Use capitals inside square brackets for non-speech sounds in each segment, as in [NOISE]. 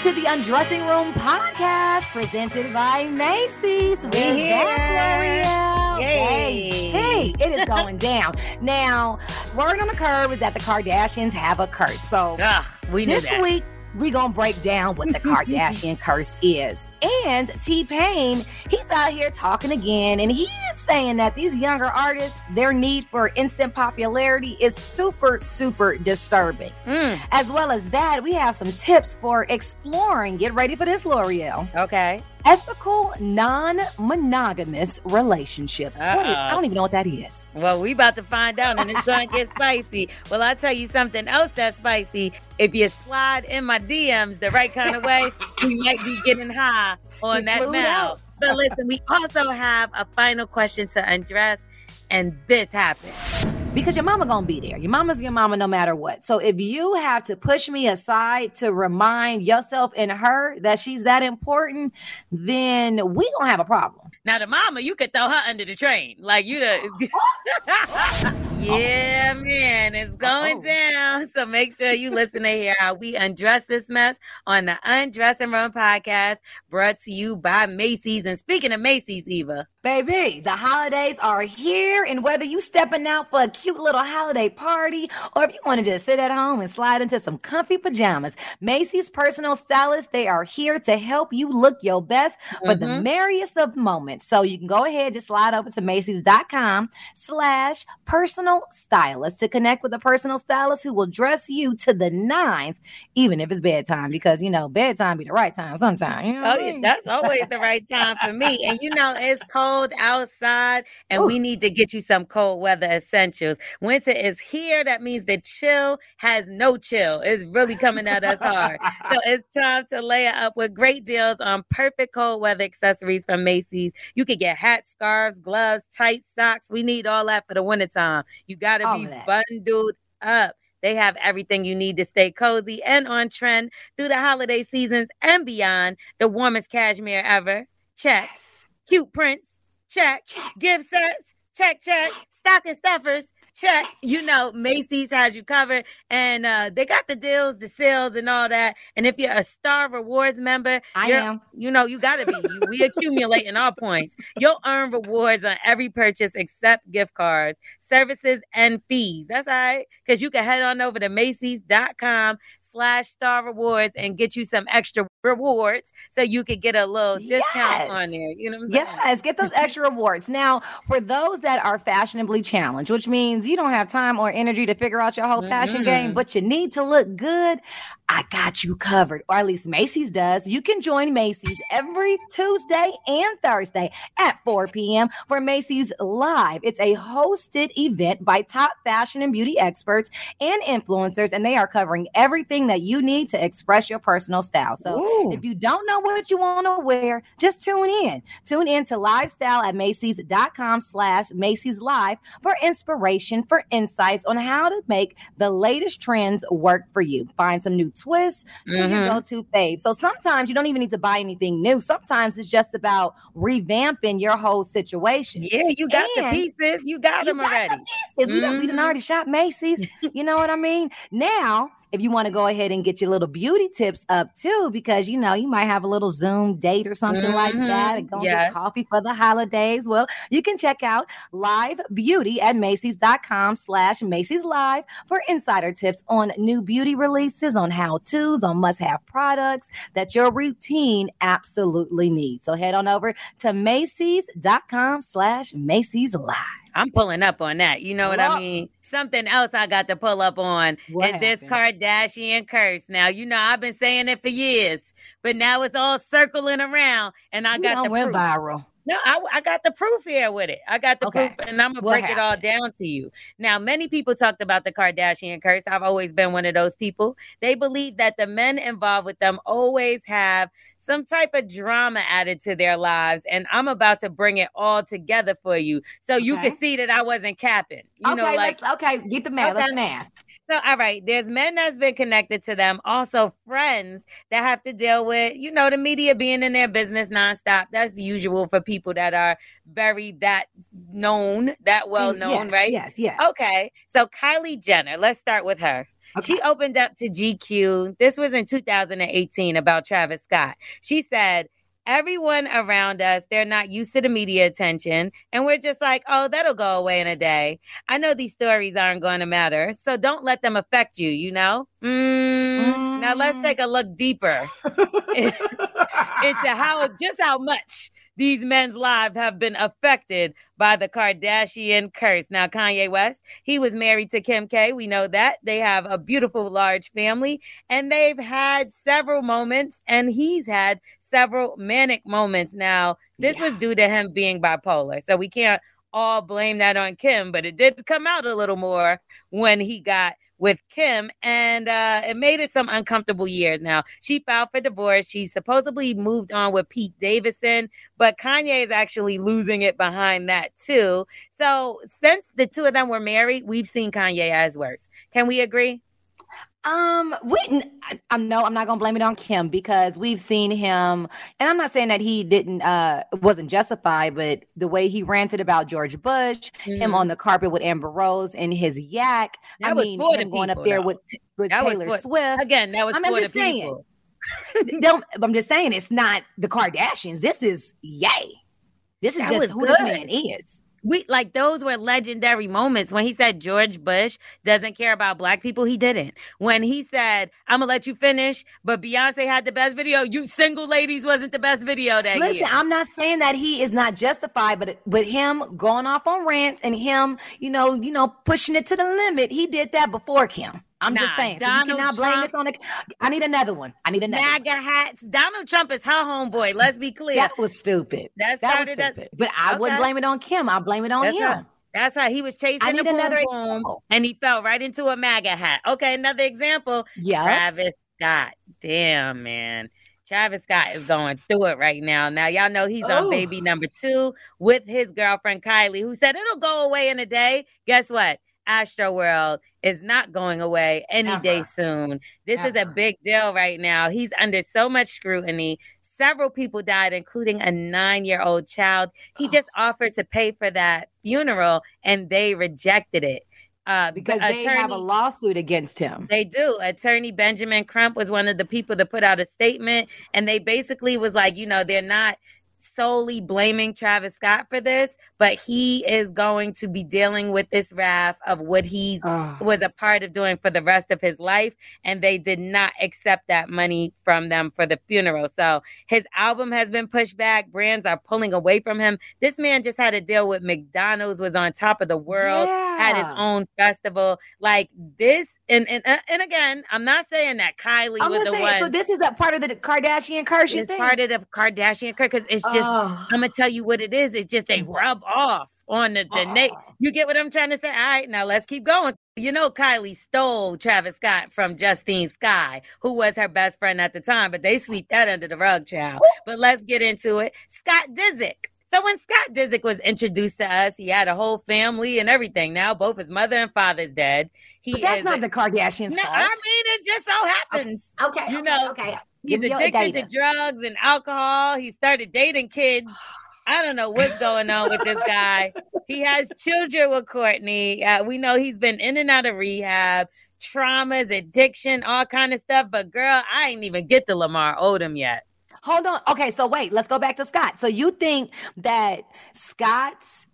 Welcome to the Undressing Room podcast presented by Macy's. We're back, Lore'l. Yay. Hey, hey, it is going [LAUGHS] down. Now, word on the curve is that the Kardashians have a curse. So Ugh, we this that. week, we're gonna break down what the [LAUGHS] Kardashian curse is. And T Pain, he's out here talking again, and he is saying that these younger artists, their need for instant popularity is super, super disturbing. Mm, As well as that, we have some tips for exploring. Get ready for this, Lore'l. okay. Ethical, non-monogamous relationships. Is- I don't even know what that is. Well, we about to find out, and it's gonna get spicy. Well, I'll tell you something else that's spicy. If you slide in my DMs the right kind of way, we might be getting high on that out. But listen, we also have a final question to undress, and this happened. Because your mama gonna be there. Your mama's your mama no matter what. So if you have to push me aside to remind yourself and her that she's that important, then we gonna have a problem. Now, the mama, you could throw her under the train, like you the. [GASPS] [LAUGHS] yeah, man, it's going Oh. down. So make sure you listen to hear how we undress this mess on the Undressing Room podcast, brought to you by Macy's. And speaking of Macy's, Eva, Baby, the holidays are here, and whether you stepping out for a cute little holiday party or if you want to just sit at home and slide into some comfy pajamas, Macy's personal stylists, they are here to help you look your best for the Mhm. merriest of moments. So you can go ahead, just slide over to Macy's.com slash personal stylist to connect with a personal stylist who will dress you to the nines, even if it's bedtime, because you know, bedtime be the right time sometimes. You know Oh, yeah, that's always the right time for me. And you know, it's cold outside, and we need to get you some cold weather essentials. Winter is here. That means the chill has no chill. It's really coming at us hard. So [LAUGHS] it's time to layer up with great deals on perfect cold weather accessories from Macy's. You can get hats, scarves, gloves, tight socks. We need all that for the wintertime. You got to be bundled up. They have everything you need to stay cozy and on trend through the holiday seasons and beyond. The warmest cashmere ever. Check. Yes. Cute prints. Check. Check. Gift sets. Check, check. Stock and stuffers. Check. You know, Macy's has you covered. And uh, they got the deals, the sales, and all that. And if you're a Star Rewards member, I am. you know, you got to be. You- We accumulating all points. You'll earn rewards on every purchase except gift cards, services, and fees. That's all right. Because you can head on over to Macy's.com slash star rewards and get you some extra rewards so you could get a little discount on there. You know what I'm saying? Yes, get those [LAUGHS] extra rewards. Now, for those that are fashionably challenged, which means you don't have time or energy to figure out your whole fashion game, Mhm. but you need to look good, I got you covered. Or at least Macy's does. You can join Macy's every Tuesday and Thursday at 4 p.m. for Macy's Live. It's a hosted event by top fashion and beauty experts and influencers, and they are covering everything that you need to express your personal style. So Ooh. If you don't know what you want to wear, just tune in. Tune in to Lifestyle at Macy's.com slash Macy's Live for inspiration, for insights on how to make the latest trends work for you. Find some new twists to your Mhm. go-to fave. So sometimes you don't even need to buy anything new. Sometimes it's just about revamping your whole situation. Yeah, you got the pieces. You got You them got the already. pieces. We, done, we done Mhm. already shop Macy's. You know what I mean? Now, if you want to go ahead and get your little beauty tips up too, because you know you might have a little Zoom date or something like mm-hmm. that, and go Yes. get coffee for the holidays. Well, you can check out Live Beauty at Macy's.com slash Macy's Live for insider tips on new beauty releases, on how-tos, on must-have products that your routine absolutely needs. So head on over to Macy's.com slash Macy's Live. I'm pulling up on that. You know what Well- I mean? Something else I got to pull up on is this? Kardashian curse. Now, you know, I've been saying it for years, but now it's all circling around and I You got the went proof. viral. No, I, I got the proof here with it. I got the okay. proof, and I'm gonna what break happened? it all down to you. Now, many people talked about the Kardashian curse. I've always been one of those people. They believe that the men involved with them always have some type of drama added to their lives. And I'm about to bring it all together for you so okay. you can see that I wasn't capping. You okay, know, like okay, get the math. Okay. Let's math. So, all right, there's men that's been connected to them, also friends that have to deal with, you know, the media being in their business nonstop. That's usual for people that are very that known, that well mm, known, yes, right? Yes, yes. Okay. So, Kylie Jenner, let's start with her. Okay. She opened up to GQ. This was in 2018 about Travis Scott. She said, Everyone around us, they're not used to the media attention. And we're just like, oh, that'll go away in a day. I know these stories aren't going to matter. So don't let them affect you, you know? Mm, mm. Now let's mm. take a look deeper [LAUGHS] [LAUGHS] into how, just how much these men's lives have been affected by the Kardashian curse. Now, Kanye West, he was married to Kim K. We know that. They have a beautiful, large family, and they've had several moments, and he's had several manic moments. Now, this yeah. was due to him being bipolar. So we can't all blame that on Kim, but it did come out a little more when he got with Kim, and uh, it made it some uncomfortable years. Now she filed for divorce. She supposedly moved on with Pete Davidson, but Kanye is actually losing it behind that too. So since the two of them were married, we've seen Kanye as worse. Can we agree? Um, we I'm no, I'm not gonna blame it on Kim because we've seen him, and I'm not saying that he didn't uh wasn't justified, but the way he ranted about George Bush, mm-hmm. him on the carpet with Amber Rose and his yak. That I was mean, him going people, up there though. with with that Taylor for, Swift again. That was I'm, for I'm the people. Saying, [LAUGHS] don't, I'm just saying it's not the Kardashians. This is yay. This is that just who good. this man is we like those were legendary moments when he said George Bush doesn't care about black people. He didn't. When he said, "I'm gonna let you finish," but Beyonce had the best video. You single ladies wasn't the best video that Listen, year. I'm not saying that he is not justified, but but him going off on rants and him, you know, you know, pushing it to the limit. He did that before Kim. I'm nah, just saying. Donald so you cannot Trump, blame this on the. I need another one. I need another. MAGA one. hats. Donald Trump is her homeboy. Let's be clear. That was stupid. That, that was stupid. but I okay. wouldn't blame it on Kim. I blame it on That's him. How, that's how he was chasing the boom, boom and he fell right into a MAGA hat. Okay, another example. Yeah. Travis Scott. Damn, man. Travis Scott is going through it right now. Now, y'all know he's on baby number two with his girlfriend Kylie, who said it'll go away in a day. Guess what? Astroworld is not going away any Ever. day soon. This Ever. is a big deal right now. He's under so much scrutiny. Several people died, including a nine year old child. He oh. just offered to pay for that funeral and they rejected it. Uh, because they attorney, have a lawsuit against him. They do. Attorney Benjamin Crump was one of the people that put out a statement, and they basically was like, you know, they're not solely blaming Travis Scott for this, but he is going to be dealing with this wrath of what he oh. Ah. was a part of doing for the rest of his life. And they did not accept that money from them for the funeral. So his album has been pushed back. Brands are pulling away from him. This man just had to deal with McDonald's, was on top of the world, yeah. had his own festival. Like this and and uh, and again, I'm not saying that Kylie I'm was the saying, one. So this is a part of the Kardashian curse. It's part of the Kardashian curse because it's just. Oh. I'm gonna tell you what it is. It's just they rub off on the, the oh. You get what I'm trying to say? All right, now let's keep going. You know, Kylie stole Travis Scott from Justine Skye, who was her best friend at the time, but they sweep that under the rug, child. But let's get into it. Scott Disick so when Scott Disick was introduced to us, he had a whole family and everything. Now both his mother and father's dead. He but that's not a, the Kardashians' no, fault. I mean, it just so happens. Okay, okay you know, okay. He's addicted to drugs and alcohol. He started dating kids. I don't know what's going on with this guy. he has children with Kourtney. Uh, we know he's been in and out of rehab, traumas, addiction, all kind of stuff. But girl, I ain't even get to Lamar Odom yet. Hold on. Okay, so wait, let's go back to Scott. So you think that Scott's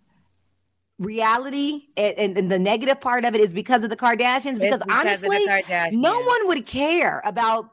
reality and, and, the negative part of it is because of the Kardashians? Because, because honestly, Kardashians. no one would care about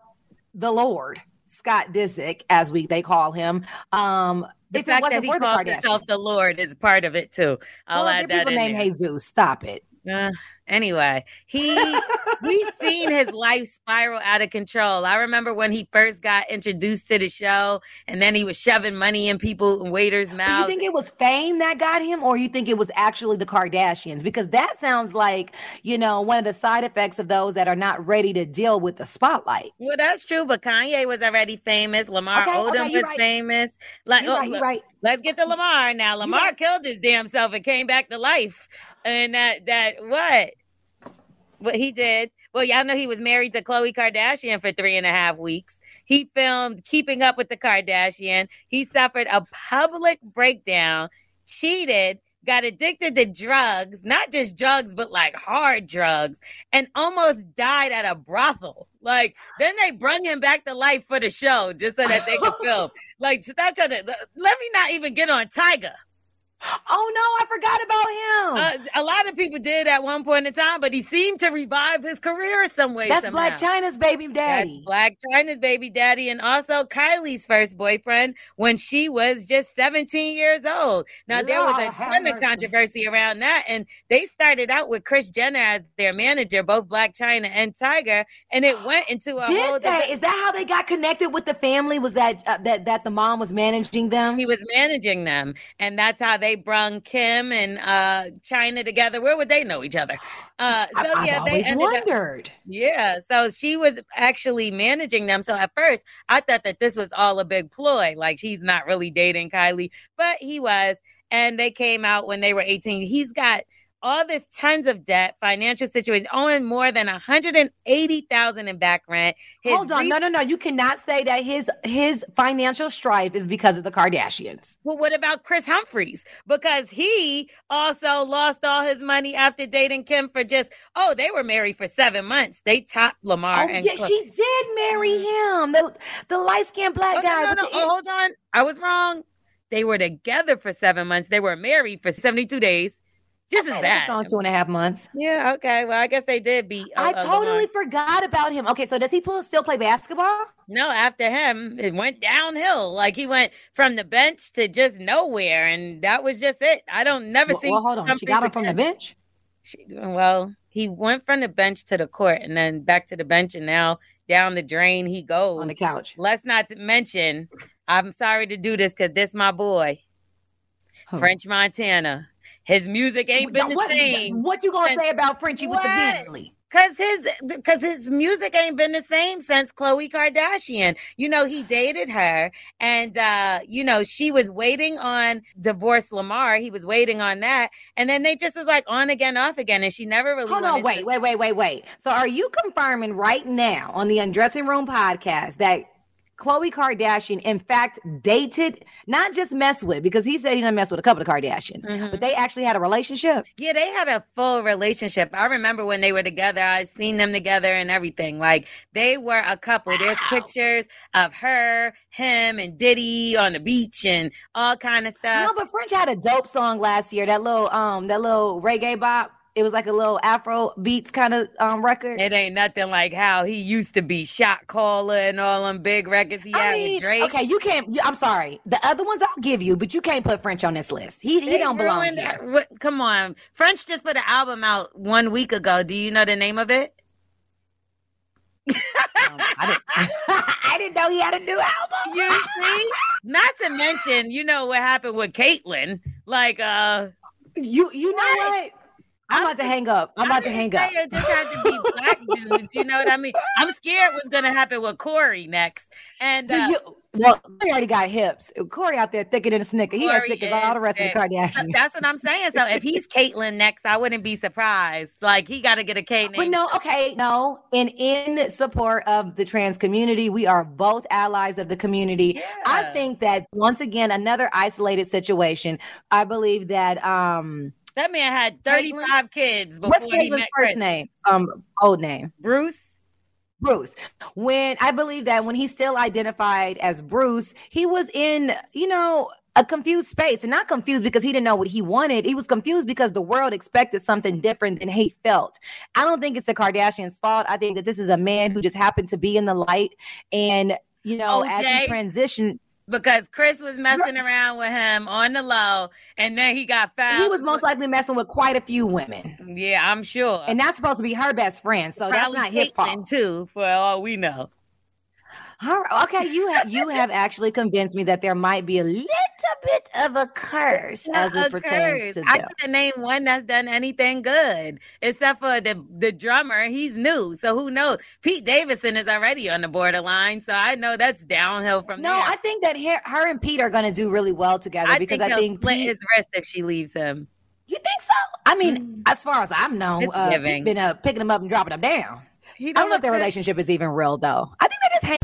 the Lord, Scott Disick, as we they call him. Um, the if fact that he calls himself the Lord is part of it too. I'll well, add that people named Jesus. Stop it. Uh, Anyway, he [LAUGHS] we've seen his life spiral out of control. I remember when he first got introduced to the show, and then he was shoving money in people and waiters' mouths. You think it was fame that got him, or you think it was actually the Kardashians? Because that sounds like you know one of the side effects of those that are not ready to deal with the spotlight. Well, that's true, but Kanye was already famous. Lamar okay, Odom okay, was right. famous. Like, you're oh, right, right. Let's get to Lamar now. Lamar killed his damn self and came back to life and that that what what he did. Well, y'all know he was married to Khloe Kardashian for three and a half weeks. He filmed Keeping Up with the Kardashian. He suffered a public breakdown, cheated, got addicted to drugs, not just drugs, but like hard drugs, and almost died at a brothel. Like, then they brung him back to life for the show just so that they could [LAUGHS] film. Like, stop trying to let me not even get on Tyga. Oh no, I forgot about him. Uh, a lot of people did at one point in time, but he seemed to revive his career some way. That's somehow. Blac Chyna's baby daddy. That's Blac Chyna's baby daddy, and also Kylie's first boyfriend when she was just 17 years old. Now there was a ton of controversy around that, and they started out with Kris Jenner as their manager, both Blac Chyna and Tyga, and it [GASPS] went into a did whole. They? Is that how they got connected with the family? Was that uh, that that the mom was managing them? She was managing them, and that's how they brung Kim and uh Chyna together. Where would they know each other? Uh [GASPS] so I've, yeah, they ended wondered. Up, yeah. So she was actually managing them. So at first I thought that this was all a big ploy. Like he's not really dating Kylie, but he was. And they came out when they were 18. He's got all this tons of debt, financial situation, owing more than 180,000 in back rent. His Hold on, re- no, no, no. You cannot say that his his financial strife is because of the Kardashians. Well, what about Kris Humphries? Because he also lost all his money after dating Kim for just oh, they were married for seven months. They topped Lamar. Oh, and yeah, she did marry mm-hmm. him. The the light skinned black oh, guy. No, no, no. Oh, hold on. I was wrong. They were together for seven months. They were married for 72 days. Just as bad. Strong two and a half months. Yeah. Okay. Well, I guess they did beat. Uh, I totally forgot about him. Okay, so does he still play basketball? No. After him, it went downhill. Like he went from the bench to just nowhere, and that was just it. I don't never well, see. Well, hold on. She got him from the bench. She, well, he went from the bench to the court, and then back to the bench, and now down the drain he goes on the couch. Let's not mention. I'm sorry to do this because this my boy, French Montana. His music ain't been the what, same. What you gonna say about Frenchie with the Bentley? Cause his cause his music ain't been the same since Khloe Kardashian. You know, he dated her and uh, you know, she was waiting on divorce Lamar. He was waiting on that. And then they just was like on again, off again. And she never really Hold on, wait, to- wait, wait, wait, wait. So are you confirming right now on the Undressing Room podcast that Khloe Kardashian, in fact, dated, not just mess with, because he said he didn't mess with a couple of Kardashians, mm-hmm. but they actually had a relationship. Yeah, they had a full relationship. I remember when they were together, I seen them together and everything. Like they were a couple. Wow. There's pictures of her, him, and Diddy on the beach and all kind of stuff. No, but French had a dope song last year. That little um, that little reggae bop. It was like a little Afro beats kind of um, record. It ain't nothing like how he used to be shot caller and all them big records he I had mean, with Drake. Okay, you can't. You, I'm sorry. The other ones I'll give you, but you can't put French on this list. He he don't belong here. What, come on, French just put an album out one week ago. Do you know the name of it? um, I, didn't, [LAUGHS] I didn't know he had a new album. You see, not to mention, you know what happened with Caitlyn. Like, uh, you you know what? I'm, about to hang up. I'm about to hang up. It just had to be black [LAUGHS] dudes. You know what I mean? I'm scared what's gonna happen with Corey next. And uh, you, well, he already got hips. Corey out there thicker than a snicker. He has thick as all the rest thick. of the Kardashians. That's what I'm saying. So if he's Caitlyn next, I wouldn't be surprised. Like he got to get a K name. But no, okay, no. And in support of the trans community, we are both allies of the community. Yeah. I think that once again, another isolated situation. I believe that um that man had 35 Caitlyn? kids before What's he met first Kris. name? Um, old name. Bruce. Bruce. When I believe that when he still identified as Bruce, he was in, you know, a confused space and not confused because he didn't know what he wanted. He was confused because the world expected something different than he felt. I don't think it's the Kardashians' fault. I think that this is a man who just happened to be in the light and, you know, OJ. as he transitioned because Kris was messing around with him on the low, and then he got found. He was most likely messing with quite a few women. Yeah, I'm sure. And that's supposed to be her best friend, so Probably that's not his fault too, for all we know. Okay, you have you have actually convinced me that there might be a little bit of a curse as it pertains curse. to them. I couldn't name one that's done anything good except for the the drummer. He's new, so who knows? Pete Davidson is already on the borderline, so I know that's downhill from no, there. No, I think that her, her and Pete are going to do really well together I because think I think split Pete, his wrist if she leaves him. You think so? I mean, mm. as far as I'm known, uh, been uh, picking him up and dropping him down. I don't know if their relationship is even real though. I think they just hang.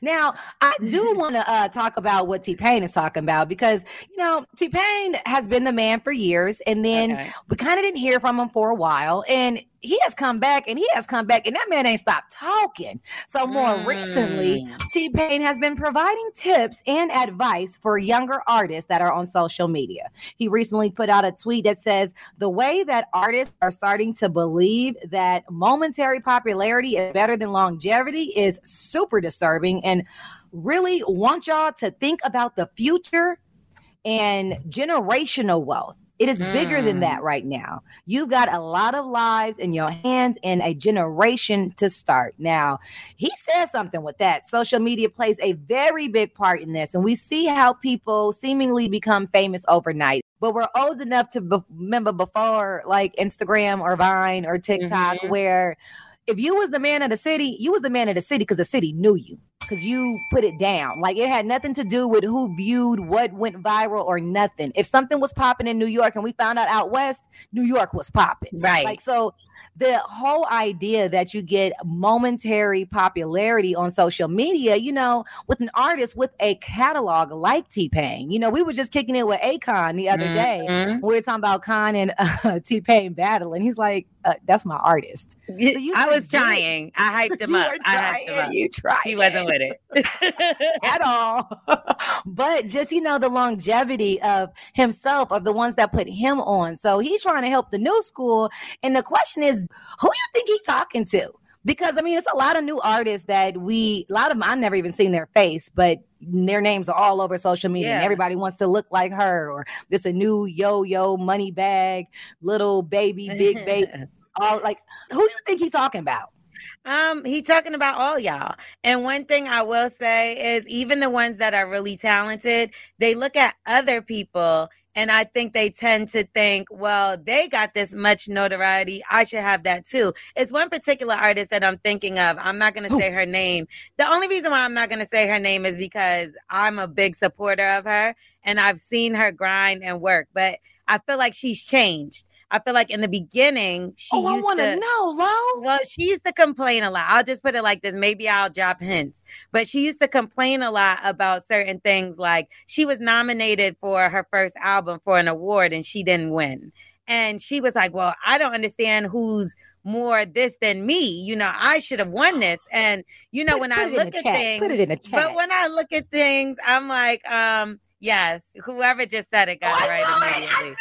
now, I do want to uh, talk about what T Pain is talking about because, you know, T Pain has been the man for years, and then okay. we kind of didn't hear from him for a while. And he has come back and he has come back and that man ain't stopped talking. So more mm. recently, T-Pain has been providing tips and advice for younger artists that are on social media. He recently put out a tweet that says the way that artists are starting to believe that momentary popularity is better than longevity is super disturbing and really want y'all to think about the future and generational wealth it is mm. bigger than that mm. right now. You've got a lot of lives in your hands and a generation to start. Now, he says something with that. Social media plays a very big part in this, and we see how people seemingly become famous overnight. But we're old enough to be- remember before like Instagram or Vine or TikTok, mm-hmm. where if you was the man of the city, you was the man of the city because the city knew you because you put it down. Like it had nothing to do with who viewed what went viral or nothing. If something was popping in New York and we found out out west, New York was popping. Right. Like so the whole idea that you get momentary popularity on social media, you know, with an artist with a catalog like T Pain. You know, we were just kicking it with Akon the other mm-hmm. day. We were talking about Khan and uh, [LAUGHS] T Pain battle, and he's like, uh, "That's my artist." So I was trying. I hyped him [LAUGHS] up. I hyped him up. You tried. He wasn't with it [LAUGHS] at all. [LAUGHS] but just you know, the longevity of himself, of the ones that put him on. So he's trying to help the new school. And the question is, who you think he's talking to? Because I mean, it's a lot of new artists that we, a lot of them, I never even seen their face, but their names are all over social media, yeah. and everybody wants to look like her. Or this a new yo yo money bag, little baby, big baby. [LAUGHS] all like, who do you think he's talking about? Um, he talking about all y'all. And one thing I will say is even the ones that are really talented, they look at other people and I think they tend to think, well, they got this much notoriety. I should have that too. It's one particular artist that I'm thinking of. I'm not going to say her name. The only reason why I'm not going to say her name is because I'm a big supporter of her and I've seen her grind and work, but I feel like she's changed. I feel like in the beginning, she oh, used I want to know, Lo. Well, she used to complain a lot. I'll just put it like this. Maybe I'll drop hints. But she used to complain a lot about certain things like she was nominated for her first album for an award and she didn't win. And she was like, Well, I don't understand who's more this than me. You know, I should have won [GASPS] this. And you know, put, when put I look at chat. things, put it in a chat. But when I look at things, I'm like, um, yes, whoever just said it got oh, right immediately.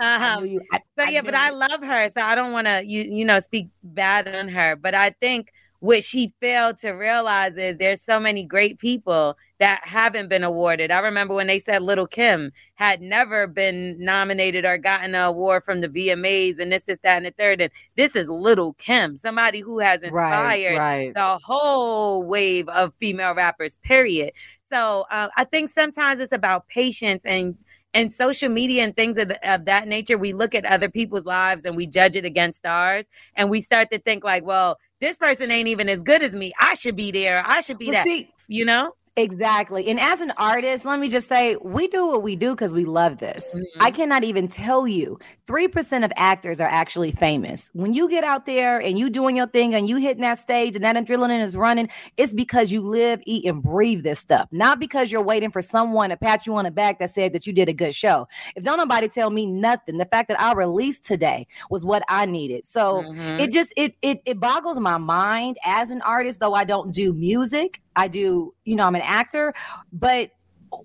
Um, you, I, so yeah, but I love her, so I don't want to you you know speak bad on her. But I think what she failed to realize is there's so many great people that haven't been awarded. I remember when they said Little Kim had never been nominated or gotten an award from the VMAs and this, this, that, and the third. And this is Little Kim, somebody who has inspired right, right. the whole wave of female rappers, period. So uh, I think sometimes it's about patience and and social media and things of, the, of, that nature, we look at other people's lives and we judge it against ours. And we start to think, like, well, this person ain't even as good as me. I should be there. I should be well, that. See, you know? Exactly. And as an artist, let me just say, we do what we do because we love this. Mm-hmm. I cannot even tell you 3% of actors are actually famous. When you get out there and you doing your thing and you hitting that stage and that adrenaline is running, it's because you live, eat, and breathe this stuff, not because you're waiting for someone to pat you on the back that said that you did a good show. If don't nobody tell me nothing, the fact that I released today was what I needed. So Mhm. it just it it it boggles my mind as an artist, though I don't do music. I do, you know, I'm an actor, but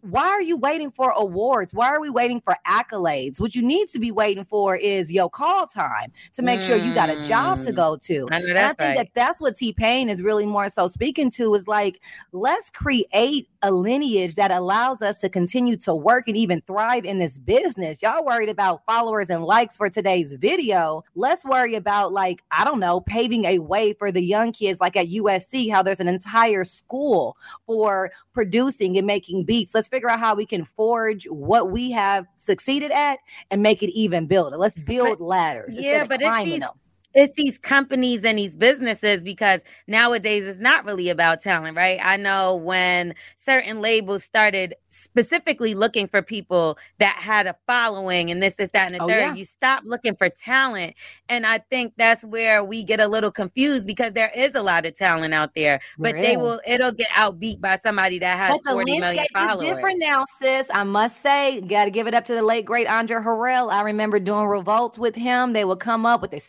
why are you waiting for awards? Why are we waiting for accolades? What you need to be waiting for is your call time to make sure you got a job to Mm. go to. I And I think right. that that's what T Pain is really more so speaking to is like, let's create a lineage that allows us to continue to work and even thrive in this business. Y'all worried about followers and likes for today's video. Let's worry about, like, I don't know, paving a way for the young kids, like at USC, how there's an entire school for producing and making beats. Let's figure out how we can forge what we have succeeded at and make it even build. Let's build ladders. yeah, but it's climbing these- them. It's these companies and these businesses because nowadays it's not really about talent, right? I know when certain labels started specifically looking for people that had a following and this, this, that, and the Oh, third, yeah. you stop looking for talent. And I think that's where we get a little confused because there is a lot of talent out there, but There they will it'll get outbeat by somebody that has But the 40 million followers. is different now, sis. I must say, got to give it up to the late great Andre Harrell. I remember doing revolts with him. They would come up with their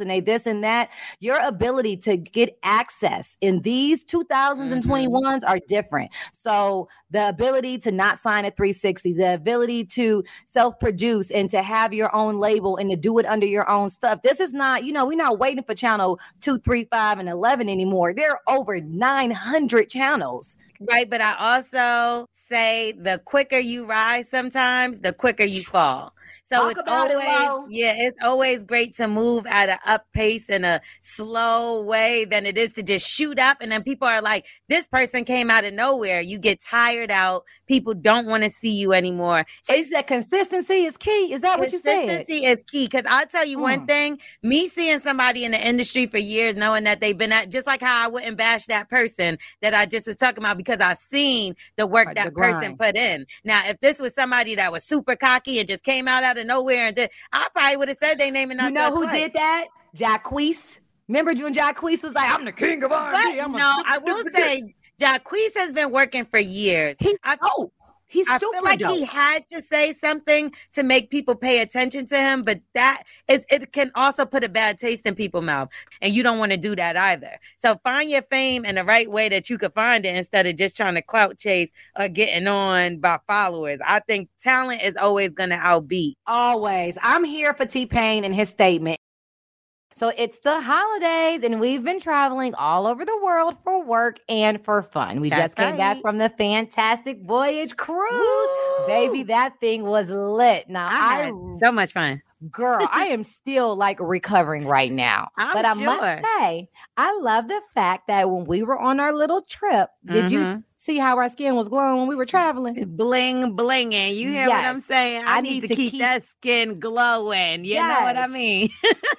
And they this and that. Your ability to get access in these 2000s and Mhm. 21s are different. So the ability to not sign a 360, the ability to self-produce and to have your own label and to do it under your own stuff. This is not, you know, we're not waiting for channel two, three, five, and eleven anymore. There are over 900 channels. Right, but I also say the quicker you rise sometimes, the quicker you fall. So Talk it's about it, always yeah, it's always great to move at an up pace in a slow way than it is to just shoot up and then people are like, this person came out of nowhere. You get tired out. People don't want to see you anymore. So you said consistency is key. Is that what you said? Consistency is key. Because I'll tell you one Hmm. thing: me seeing somebody in the industry for years, knowing that they've been at, just like how I wouldn't bash that person that I just was talking about because I seen the work Right, that the person put in. Now, if this was somebody that was super cocky and just came out out of nowhere and did, I probably would have said they name and You know who twice. did that? Jacquees. Remember when Jacquees was like, I'm the king of R&B. But I'm no, I will [LAUGHS] say, Jacquees has been working for years. He's I- dope. He's I super feel like dope. he had to say something to make people pay attention to him, but that is it can also put a bad taste in people's mouth, and you don't want to do that either. So find your fame in the right way that you could find it instead of just trying to clout chase or getting on by followers. I think talent is always going to outbeat. Always. I'm here for T Pain and his statement. So it's the holidays, and we've been traveling all over the world for work and for fun. We That's just came back from the Fantastic Voyage cruise. Woo! Baby, that thing was lit. Now, I I, had so much fun. girl, I [LAUGHS] am still like recovering right now. I'm but I sure. must say, I love the fact that when we were on our little trip, did you Mhm. See how our skin was glowing when we were traveling? [LAUGHS] Bling blinging. You hear what I'm saying? I, I need, need to, to keep, keep- that skin glowing. You know what I mean?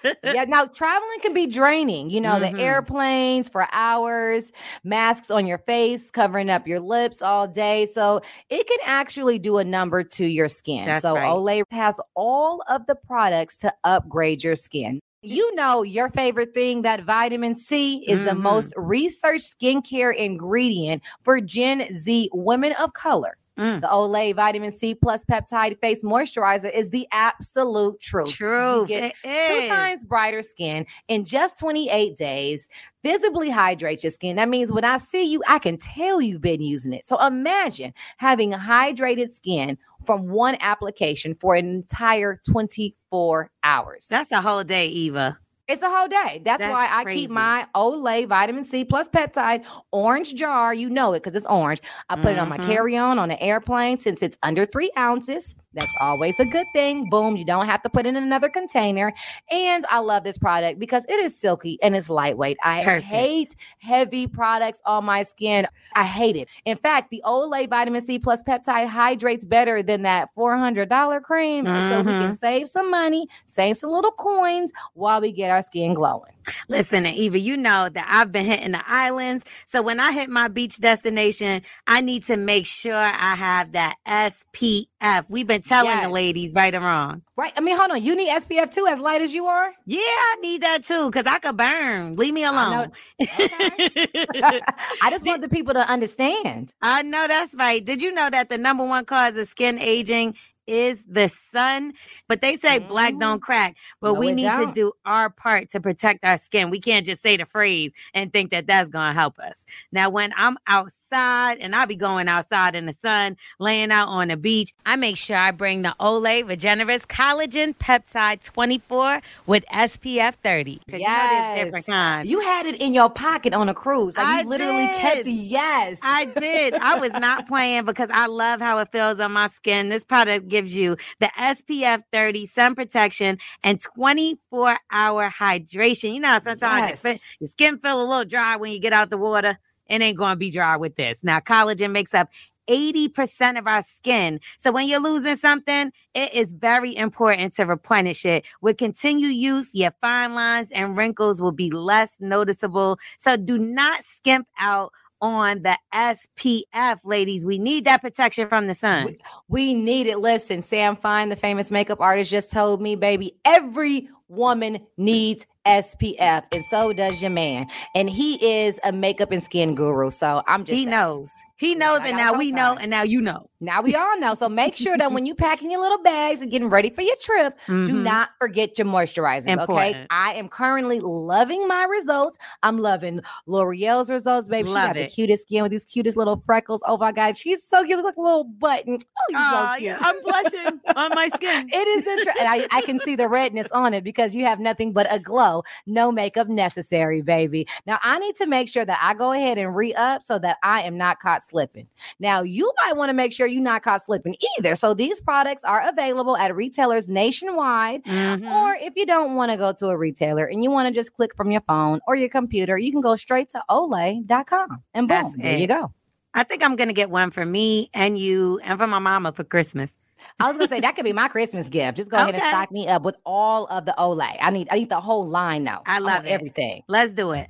[LAUGHS] yeah, now traveling can be draining. You know, Mhm. the airplanes for hours, masks on your face, covering up your lips all day. So it can actually do a number to your skin. That's so right. Olay has all of the products to upgrade your skin. You know, your favorite thing, that vitamin C, is the Mhm. most researched skincare ingredient for Gen Z women of color. Mm. The Olay Vitamin C Plus Peptide Face Moisturizer is the absolute truth. True. Get It is. two times brighter skin in just 28 days. Visibly hydrate your skin. That means when I see you, I can tell you've been using it. So imagine having hydrated skin from one application for an entire 24 hours. That's a whole day, Eva. It's a whole day. That's, That's why I crazy. keep my Olay vitamin C plus peptide orange jar. You know it because it's orange. I put it on my Mhm. carry on on the airplane since it's under three ounces. That's always a good thing. Boom, you don't have to put it in another container. And I love this product because it is silky and it's lightweight. I Perfect. hate heavy products on my skin. I hate it. In fact, the Olay Vitamin C plus peptide hydrates better than that $400 cream. So we can mm-hmm. save some money, save some little coins while we get our skin glowing. Listen, and Eva, you know that I've been hitting the islands. So when I hit my beach destination, I need to make sure I have that SPF. We've been telling the ladies right or wrong. Right. I mean, hold on. You need SPF too, as light as you are. Yeah, I need that too because I could burn. Leave me I alone. [LAUGHS] I just want the people to understand. [LAUGHS] I know that's right. Did you know that the number one cause of skin aging is the sun? But they say black Mhm. don't crack, but No, we need to don't. do our part to protect our skin. We can't just say the phrase and think that that's going to help us. Now, when I'm outside and I'll be going outside in the sun, laying out on the beach, I make sure I bring the Olay Regenerist Collagen Peptide 24 with SPF 30. 'Cause you know different Yes. kinds. You had it in your pocket on a cruise. Like I you literally kept did. it. Yes. I did. I was not [LAUGHS] playing because I love how it feels on my skin. This product gives you the SPF 30 sun protection and 24 hour hydration. You know, sometimes Yes. your skin feel a little dry when you get out the water. It ain't going to be dry with this. Now, collagen makes up 80% of our skin. So when you're losing something, it is very important to replenish it. With continued use, your fine lines and wrinkles will be less noticeable. So do not skimp out on the SPF, ladies. We need that protection from the sun. we need it. Listen, Sam Fine, the famous makeup artist, just told me, baby, every woman needs SPF, and so does your man. And he is a makeup and skin guru. So I'm just He saying. knows. He knows, and now we know, and now you know. Now we all know. So make sure that when you're packing your little bags and getting ready for your trip, do Mhm. not forget your moisturizers. Okay. I am currently loving my results. I'm loving Lore'l's results, baby. she Love got the cutest skin with these cutest little freckles. Oh my God. She's so cute. Like a little button. Oh, you're Aw, so cute. yeah, I'm blushing on my skin. [LAUGHS] It is the tr- and I, I can see the redness on it because you have nothing but a glow. No makeup necessary, baby. Now I need to make sure that I go ahead and re-up so that I am not caught slipping. Now you might want to make sure you're not caught slipping either. So these products are available at retailers nationwide. Mhm. Or if you don't want to go to a retailer and you want to just click from your phone or your computer, you can go straight to olay.com and boom, That's there you go. I think I'm gonna get one for me and you and for my mama for Christmas. I was gonna say that could be [LAUGHS] my Christmas gift. Just go ahead and stock me up with all of the Olay. I need I need the whole line now. I love it. everything. Let's do it.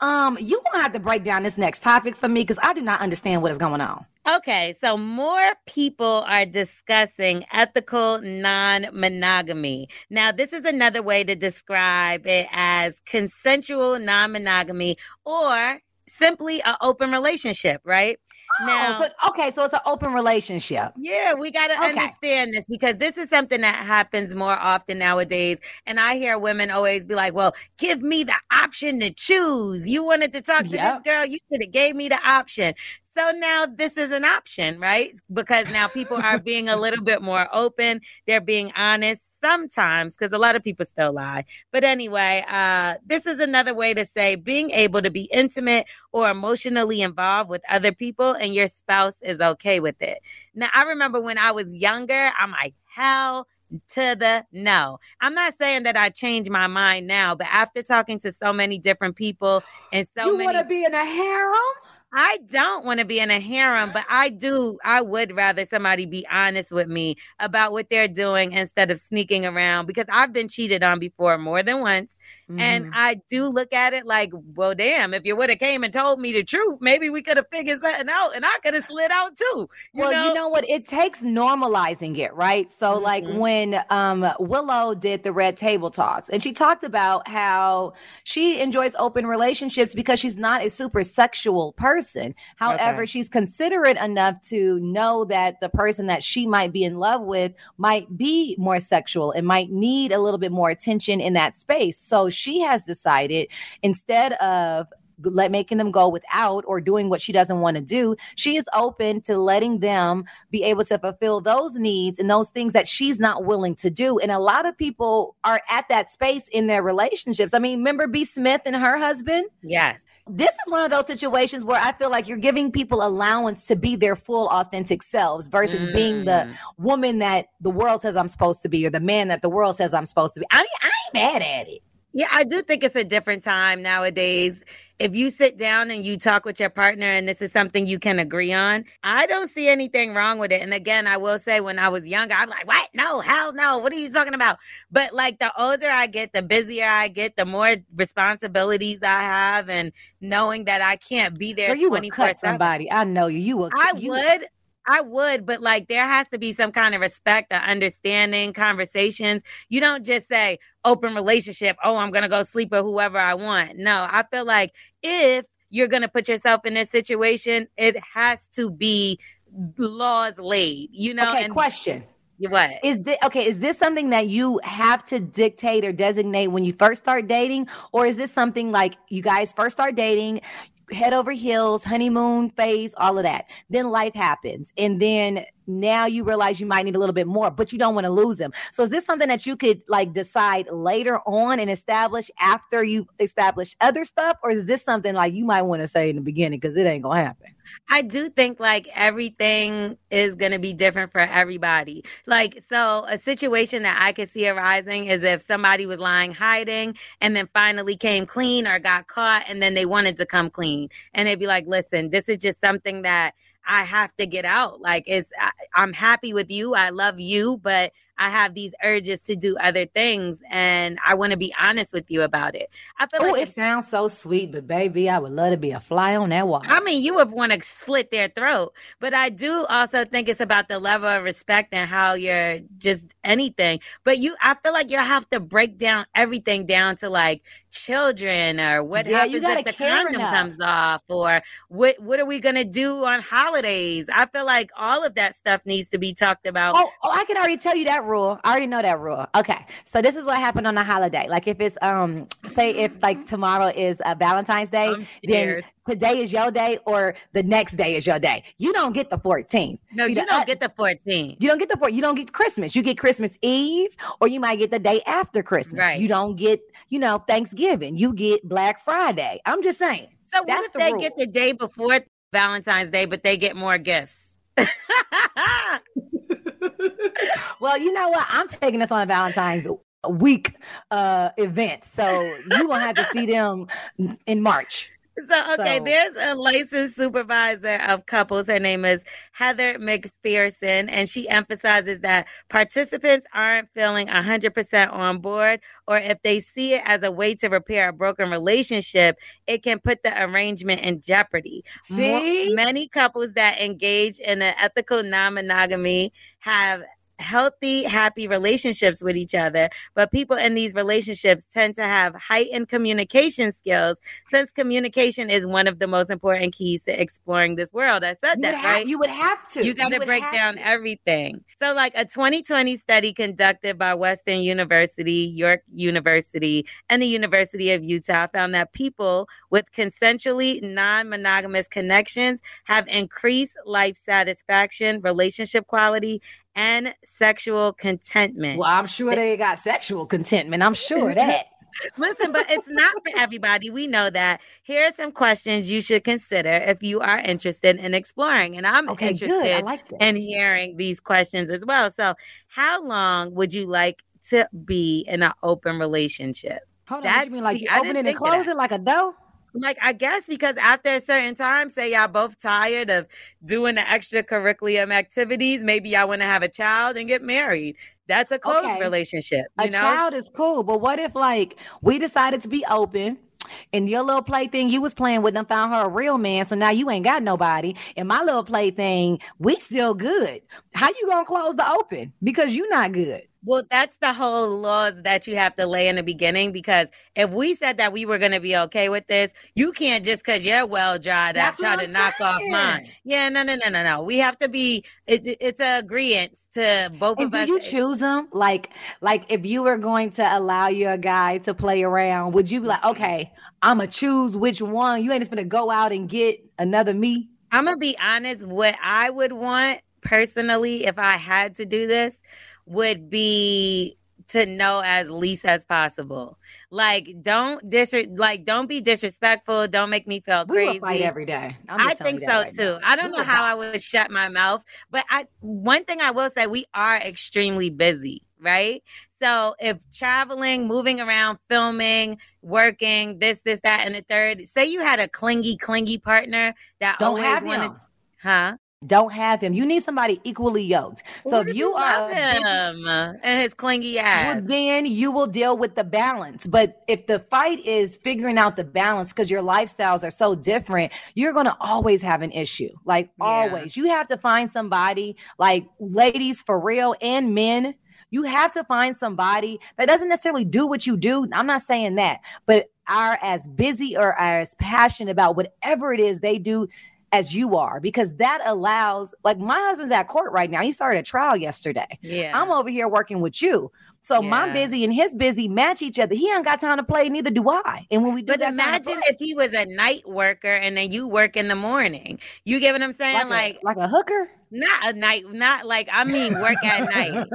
Um, you gonna have to break down this next topic for me because I do not understand what is going on. Okay, so more people are discussing ethical non monogamy. Now, this is another way to describe it as consensual non monogamy or simply an open relationship, right? Oh, now- oh, so okay, so it's an open relationship. Yeah, we got to Okay. understand this because this is something that happens more often nowadays. And I hear women always be like, well, give me the option to choose. You wanted to talk to Yep. this girl, you should have gave me the option. So now this is an option, right? Because now people are being a little bit more open. They're being honest sometimes because a lot of people still lie. But anyway, uh, this is another way to say being able to be intimate or emotionally involved with other people and your spouse is okay with it. Now, I remember when I was younger, I'm like, hell to the no. I'm not saying that I changed my mind now, but after talking to so many different people and so you many want to be in a harem? I don't want to be in a harem, but I do. I would rather somebody be honest with me about what they're doing instead of sneaking around because I've been cheated on before more than once. Mm-hmm. And I do look at it like, well, damn, if you would have came and told me the truth, maybe we could have figured something out and I could have slid out too. You well, know? you know what? It takes normalizing it, right? So, like Mhm. when um, Willow did the Red Table Talks, and she talked about how she enjoys open relationships because she's not a super sexual person. However, Okay. she's considerate enough to know that the person that she might be in love with might be more sexual and might need a little bit more attention in that space. So, she has decided instead of let making them go without or doing what she doesn't want to do she is open to letting them be able to fulfill those needs and those things that she's not willing to do and a lot of people are at that space in their relationships i mean remember b smith and her husband yes. this is one of those situations where I feel like you're giving people allowance to be their full authentic selves versus mm. being the mm. woman that the world says I'm supposed to be or the man that the world says I'm supposed to be. I mean, I ain't mad at it. Yeah, I do think it's a different time nowadays. If you sit down and you talk with your partner and this is something you can agree on, I don't see anything wrong with it. And again, I will say when I was younger, I'm like, what? No, hell no. What are you talking about? But like the older I get, the busier I get, the more responsibilities I have, and knowing that I can't be there. you would cut somebody. I know you. You would. I you, would. I would, but like there has to be some kind of respect or understanding, conversations. You don't just say open relationship, oh, I'm going to go sleep with whoever I want. No, I feel like if you're going to put yourself in this situation, it has to be laws laid, you know? Okay, and- question. What is this? Okay, is this something that you have to dictate or designate when you first start dating, or is this something like you guys first start dating? Head over heels, honeymoon phase, all of that. Then life happens. And then now you realize you might need a little bit more, but you don't want to lose them. So is this something that you could like decide later on and establish after you establish other stuff? Or is this something like you might want to say in the beginning because it ain't gonna happen? I do think like everything is to be different for everybody. Like, so a situation that I could see arising is if somebody was lying hiding and then finally came clean or got caught and then they wanted to come clean. And they'd be like, listen, this is just something that I have to get out. Like it's I'm happy with you. I love you, but I have these urges to do other things and I want to be honest with you about it. I feel oh, like it sounds so sweet, but baby, I would love to be a fly on that wall. I mean, you would want to slit their throat, but I do also think it's about the level of respect and how you're just anything. But you, I feel like you have to break down everything down to like children or what yeah, happens if the condom enough. comes off or what what are we gonna do on holidays? I feel like all of that stuff needs to be talked about. Oh, oh I can already tell you that rule. I already know that rule. Okay. So this is what happened on a holiday. Like if it's um say if like tomorrow is a Valentine's Day, then today is your day or the next day is your day. You don't get the 14th. No, See, you don't uh, get the 14th. You don't get the 14th. You don't get Christmas. You get Christmas Eve or you might get the day after Christmas. Right. You don't get, you know, Thanksgiving. You get Black Friday. I'm just saying. So what if the they rule. get the day before Valentine's Day, but they get more gifts? [LAUGHS] well, you know what? I'm taking this on a Valentine's week uh event. So you will have to see them in March. So, okay, so. there's a licensed supervisor of couples. Her name is Heather McPherson, and she emphasizes that participants aren't feeling 100% on board, or if they see it as a way to repair a broken relationship, it can put the arrangement in jeopardy. See? More, many couples that engage in an ethical non monogamy have healthy, happy relationships with each other. But people in these relationships tend to have heightened communication skills since communication is one of the most important keys to exploring this world. I said you that, have, right? You would have to. You got to break down to. everything. So, like a 2020 study conducted by Western University, York University, and the University of Utah found that people with consensually non monogamous connections have increased life satisfaction, relationship quality, and sexual contentment. Well, I'm sure they got sexual contentment. I'm sure that. [LAUGHS] Listen, but it's not for everybody. We know that. Here are some questions you should consider if you are interested in exploring. And I'm okay, interested like in hearing these questions as well. So, how long would you like to be in an open relationship? Hold on, That's, you mean like see, open it and close it like a door? Like I guess because after a certain time, say y'all both tired of doing the extracurriculum activities, maybe y'all want to have a child and get married. That's a close okay. relationship. a know? child is cool, but what if like we decided to be open? And your little plaything you was playing with them found her a real man, so now you ain't got nobody. And my little plaything, we still good. How you gonna close the open? Because you not good. Well, that's the whole laws that you have to lay in the beginning because if we said that we were going to be okay with this, you can't just because you're well dried up try to knock off mine. Yeah, no, no, no, no, no. We have to be. It, it's a agreement to both and of do us. Do you choose them? Like, like if you were going to allow your guy to play around, would you be like, okay, I'm gonna choose which one? You ain't just gonna go out and get another me. I'm gonna be honest. What I would want personally, if I had to do this would be to know as least as possible. Like, don't dis like don't be disrespectful. Don't make me feel We crazy. fight every day. I think so right too. now. I don't We know how fight. I would shut my mouth, but I one thing I will say, we are extremely busy, right? So if traveling, moving around, filming, working, this, this, that, and the third, say you had a clingy, clingy partner that Don't always have wanted, huh? Don't have him. You need somebody equally yoked. So if you are him and his clingy ass. Well, then you will deal with the balance. But if the fight is figuring out the balance because your lifestyles are so different, you're going to always have an issue. Like Yeah. always. You have to find somebody, like ladies for real and men. You have to find somebody that doesn't necessarily do what you do. I'm not saying that, but are as busy or are as passionate about whatever it is they do as you are, because that allows, like, my husband's at court right now. He started a trial yesterday. yeah. I'm over here working with you. So my Yeah. busy and his busy match each other. He ain't got time to play, neither do I. And when we do But imagine if he was a night worker and then you work in the morning. You get what I'm saying? like, Like, a, like a hooker. Not a night, not like I mean work at night.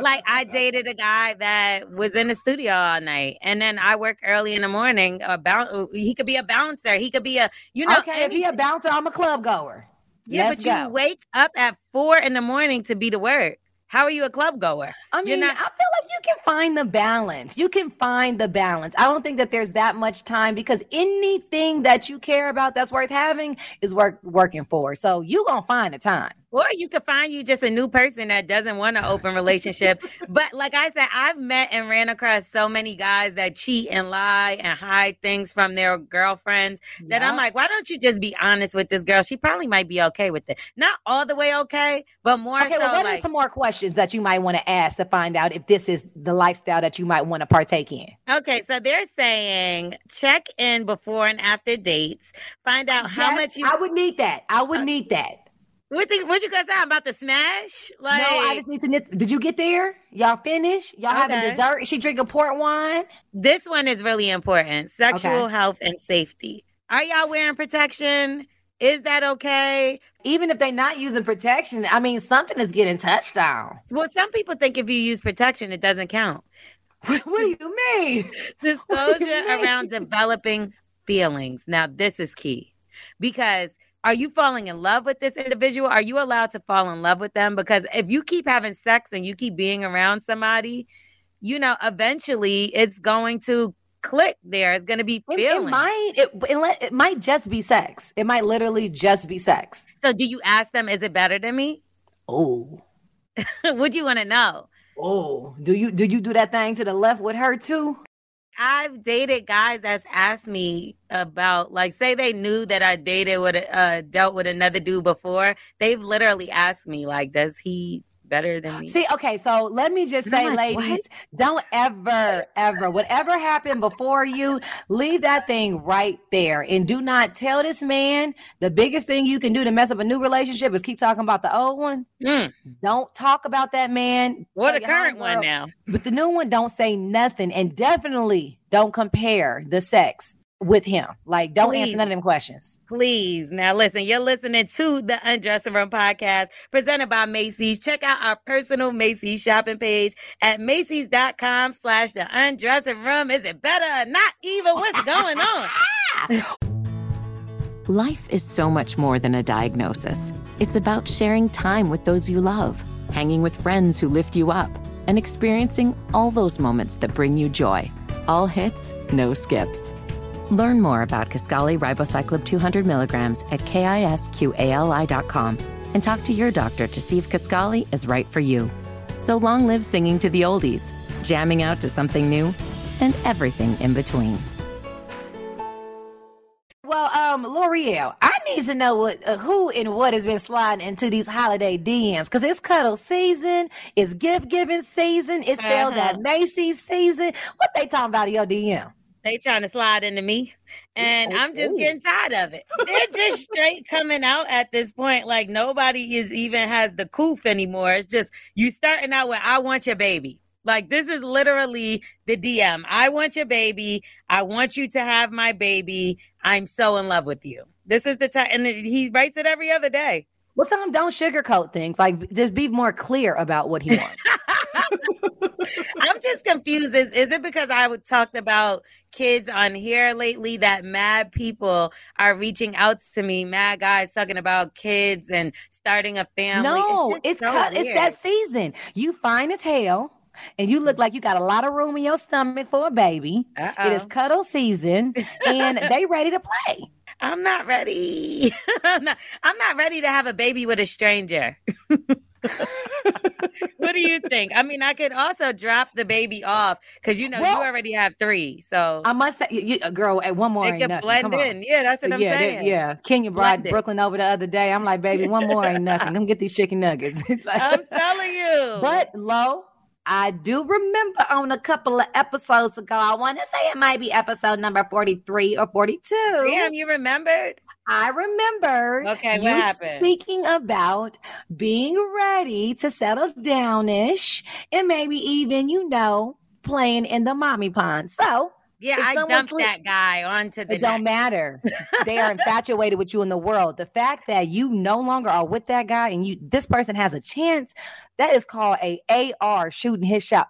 Like I dated a guy that was in the studio all night, and then I work early in the morning. About uh, he could be a bouncer, he could be a you know. okay, if he a bouncer, I'm a club goer. yeah, Let's but you go. wake up at four in the morning to be to work. How are you a club goer? I mean, not- I feel like you can find the balance. You can find the balance. I don't think that there's that much time because anything that you care about that's worth having is worth working for. So you gonna find the time. Or you could find you just a new person that doesn't want an open relationship. but like I said, I've met and ran across so many guys that cheat and lie and hide things from their girlfriends that I'm like, why don't you just be honest with this girl? She probably might be okay with it. Not all the way okay, but more Okay, so well, what are like, some more questions that you might want to ask to find out if this is the lifestyle that you might want to partake in? okay, so they're saying check in before and after dates, find out how Yes, much you I would need that. I would Uh, need that. What, the, what you guys say? I'm about to smash? Like no, I just need to. knit- Did you get there? Y'all finish? Y'all having dessert? Is she drinking port wine? This one is really important sexual Okay. health and safety. Are y'all wearing protection? Is that okay? Even if they're not using protection, I mean, something is getting touched on. Well, some people think if you use protection, it doesn't count. [LAUGHS] What, what do you mean? [LAUGHS] Disclosure mean? around developing feelings. Now, this is key because are you falling in love with this individual? Are you allowed to fall in love with them? Because if you keep having sex and you keep being around somebody, you know, eventually it's going to click there. It's going to be It, it might. It, it, it might just be sex. It might literally just be sex. So, do you ask them, is it better than me? Oh, [LAUGHS] Would you want to know? oh. Do you do you do that thing to the left with her too? I've dated guys that's asked me about, like, say they knew that I dated with, uh, dealt with another dude before. They've literally asked me, like, does he better than me? See, okay, so let me just And say, like, what? ladies, don't ever, ever, whatever happened before you, leave that thing right there. And do not tell this man the biggest thing you can do to mess up a new relationship is keep talking about the old one. Mm, Don't talk about that man. What Tell the current one now. But the new one, don't say nothing. And definitely don't compare the sex with him. Like, don't Please. answer none of them questions. Please. Now, listen, you're listening to the Undressing Room podcast presented by Macy's. Check out our personal Macy's shopping page at Macy's.com slash the undressing room. Is it better or not even? What's going on? [LAUGHS] Life is so much more than a diagnosis. It's about sharing time with those you love, hanging with friends who lift you up, and experiencing all those moments that bring you joy. All hits, no skips. Learn more about Kisqali Ribociclib 200 milligrams at kisqali.com and talk to your doctor to see if Kisqali is right for you. So long live singing to the oldies, jamming out to something new, and everything in between. Well, um, Lore'l, I need to know what, uh, who and what has been sliding into these holiday DMs because it's cuddle season, it's gift giving season, it's sales Uh-huh. at Macy's season. What they talking about in your DM? They trying to slide into me. And Ooh, I'm just getting tired of it. [LAUGHS] They're just straight coming out at this point. Like nobody is even has the coof anymore. It's just you starting out with I want your baby. Like this is literally the DM. I want your baby. I want you to have my baby. I'm so in love with you. This is the time and he writes it every other day. Well, some don't sugarcoat things. Like, just be more clear about what he [LAUGHS] wants. I'm just confused. Is, is it because I would talked about kids on here lately that mad people are reaching out to me, mad guys talking about kids and starting a family? No, it's it's, so cut, it's that season. You fine as hell and you look like you got a lot of room in your stomach for a baby. It is cuddle season, and they ready to play. I'm not ready. [LAUGHS] I'm, not, I'm not ready to have a baby with a stranger. [LAUGHS] what do you think? I mean, I could also drop the baby off because you know well, you already have three. So I must say, you, girl, at one more, it can blend in. Yeah, that's what I'm yeah, saying. Yeah, Kenya brought Brooklyn over the other day. I'm like, baby, one more ain't nothing. [LAUGHS] Come get these chicken nuggets. like, I'm telling you. But low, I do remember on a couple of episodes ago, I want to say it might be episode number 43 or 42. Damn, you remembered? I remember okay, you happened? speaking about being ready to settle downish and maybe even, you know, playing in the mommy pond. So yeah, I dumped sleep, that guy onto the. It don't matter. they are [LAUGHS] infatuated with you in the world. The fact that you no longer are with that guy and you this person has a chance, that is called a AR shooting his shot.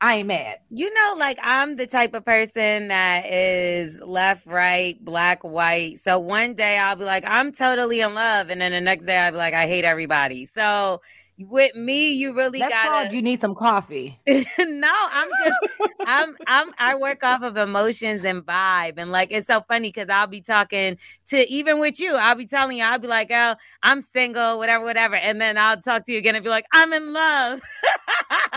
I ain't mad. You know, like I'm the type of person that is left, right, black, white. So one day I'll be like, I'm totally in love, and then the next day I'll be like, I hate everybody. So with me, you really got called you need some coffee. [LAUGHS] no, I'm just I'm I'm I work off of emotions and vibe. And like it's so funny because I'll be talking to even with you, I'll be telling you, I'll be like, oh, I'm single, whatever, whatever. And then I'll talk to you again and be like, I'm in love.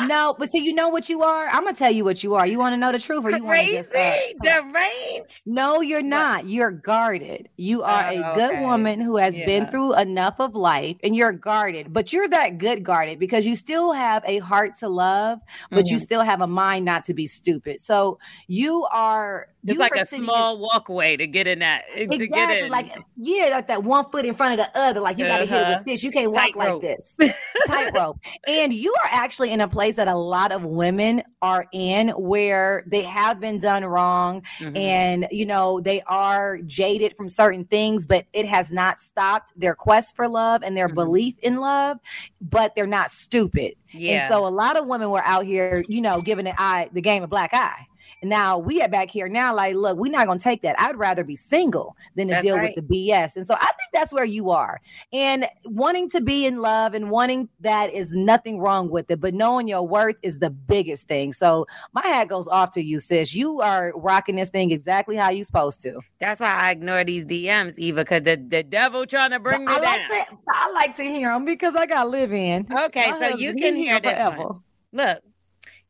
no, but see, you know what you are? I'm gonna tell you what you are. You want to know the truth, or you want to just uh, deranged? No, you're not. You're guarded. You are oh, a good okay. woman who has yeah. been through enough of life, and you're guarded. But you're that good good guarded because you still have a heart to love, but mm-hmm. you still have a mind not to be stupid. So you are it's like a small in, walkway to get in that. Exactly. To get in. Like yeah, like that one foot in front of the other. Like you got to uh-huh. hit it with uh-huh. this. You can't walk like this. Tightrope. and you are actually in a place that a lot of women are in where they have been done wrong, mm-hmm. and you know they are jaded from certain things, but it has not stopped their quest for love and their mm-hmm. belief in love. But they're not stupid. Yeah. And so a lot of women were out here, you know, giving the eye the game a black eye. Now we are back here now, like, look, we're not gonna take that. I'd rather be single than to that's deal right. with the BS. And so I think that's where you are. And wanting to be in love and wanting that is nothing wrong with it, but knowing your worth is the biggest thing. So my hat goes off to you, sis. You are rocking this thing exactly how you're supposed to. That's why I ignore these DMs, Eva, because the, the devil trying to bring but me I down. Like to, I like to hear them because I got live in. Okay, my so you can hear this forever. Look,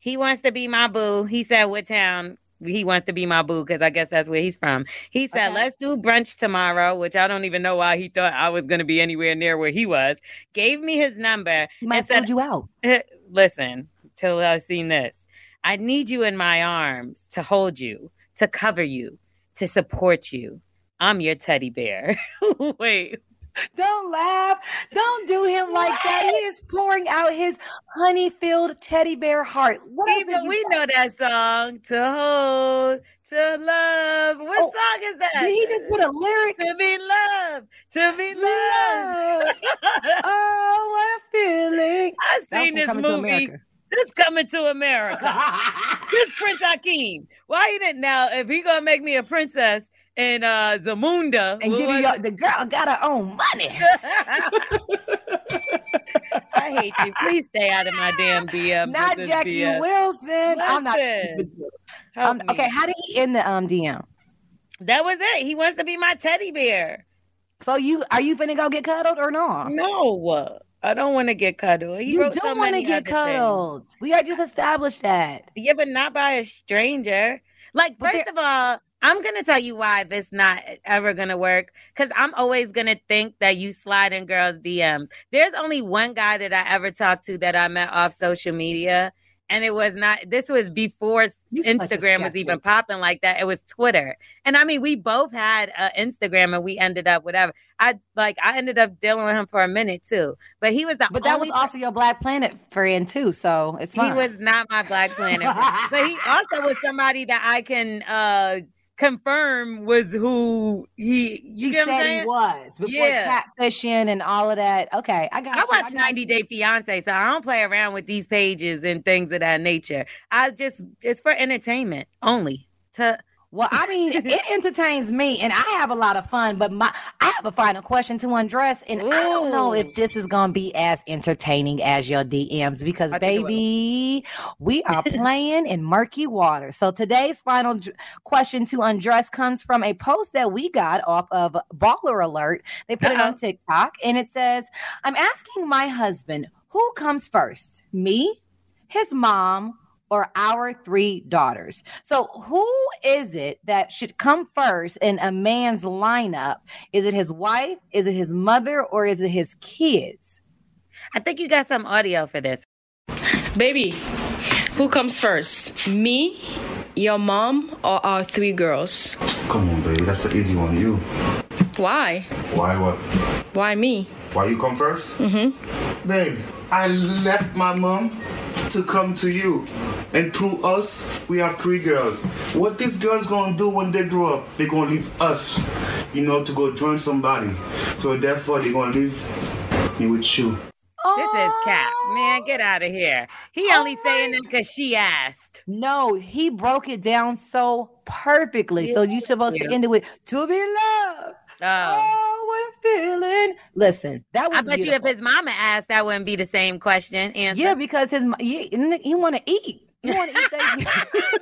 he wants to be my boo. He said, "What town?" He wants to be my boo because I guess that's where he's from. He said, okay. "Let's do brunch tomorrow," which I don't even know why he thought I was going to be anywhere near where he was. Gave me his number. He might you out. [LAUGHS] Listen, till I've seen this. I need you in my arms to hold you, to cover you, to support you. I'm your teddy bear. [LAUGHS] Wait, don't laugh. Don't do him like that. He is pouring out his honey filled teddy bear heart. What Even we know that song. To hold, to love. What oh, song is that? He just put a lyric? To be loved. To be loved. [LAUGHS] oh, what a feeling. [LAUGHS] I've seen this movie. This coming to America. [LAUGHS] this Prince Hakeem. Why you didn't now? If he gonna make me a princess, and uh Zamunda and give you the girl got her own money. [LAUGHS] I hate you. Please stay out of my damn DM. Not Jackie BS. Wilson. Listen, I'm not. Um, okay, how did he end the um DM? That was it. He wants to be my teddy bear. So you are you finna go get cuddled or no? No. I don't want to get cuddled. He you don't so want to get cuddled. Things. We are just established that. Yeah, but not by a stranger. Like, first of all, I'm going to tell you why this not ever going to work cuz I'm always going to think that you slide in girls DMs. There's only one guy that I ever talked to that I met off social media and it was not this was before you instagram was even popping like that it was twitter and i mean we both had uh, instagram and we ended up whatever i like i ended up dealing with him for a minute too but he was the but that was also your black planet friend too so it's fine. he was not my black planet but he [LAUGHS] also was somebody that i can uh confirm was who he. You he get what I'm saying? he was before Yeah. catfishing and all of that. Okay, I got. I you, watch got 90 you. Day Fiance, so I don't play around with these pages and things of that nature. I just it's for entertainment only. To Well, I mean, it [LAUGHS] entertains me, and I have a lot of fun. But my, I have a final question to undress, and I don't know if this is gonna be as entertaining as your DMs because, I it baby, we are playing in murky water. So today's final dr- question to undress comes from a post that we got off of Baller Alert. They put it Uh-oh. on uh-huh. TikTok, and it says, "I'm asking my husband who comes first, me, his mom." Or our three daughters. So, who is it that should come first in a man's lineup? Is it his wife? Is it his mother? Or is it his kids? I think you got some audio for this. Baby, who comes first? Me, your mom, or our three girls? Come on, baby. That's the easy one. You. Why? Why what? Why me? Why you come 1st Mm-hmm. Babe, I left my mom to come to you. And through us, we have three girls. What these girls gonna do when they grow up? They're gonna leave us, you know, to go join somebody. So therefore, they're gonna leave me with you. This is Cap. Man, get out of here. He Oh only saying that because she asked. No, he broke it down so perfectly. So, you're supposed to end it with to be loved. Oh. Oh, what a feeling. Listen, that was I bet beautiful. you if his mama asked, that wouldn't be the same question. Answer. Yeah, because his he, he want to eat. He want to eat that. [LAUGHS]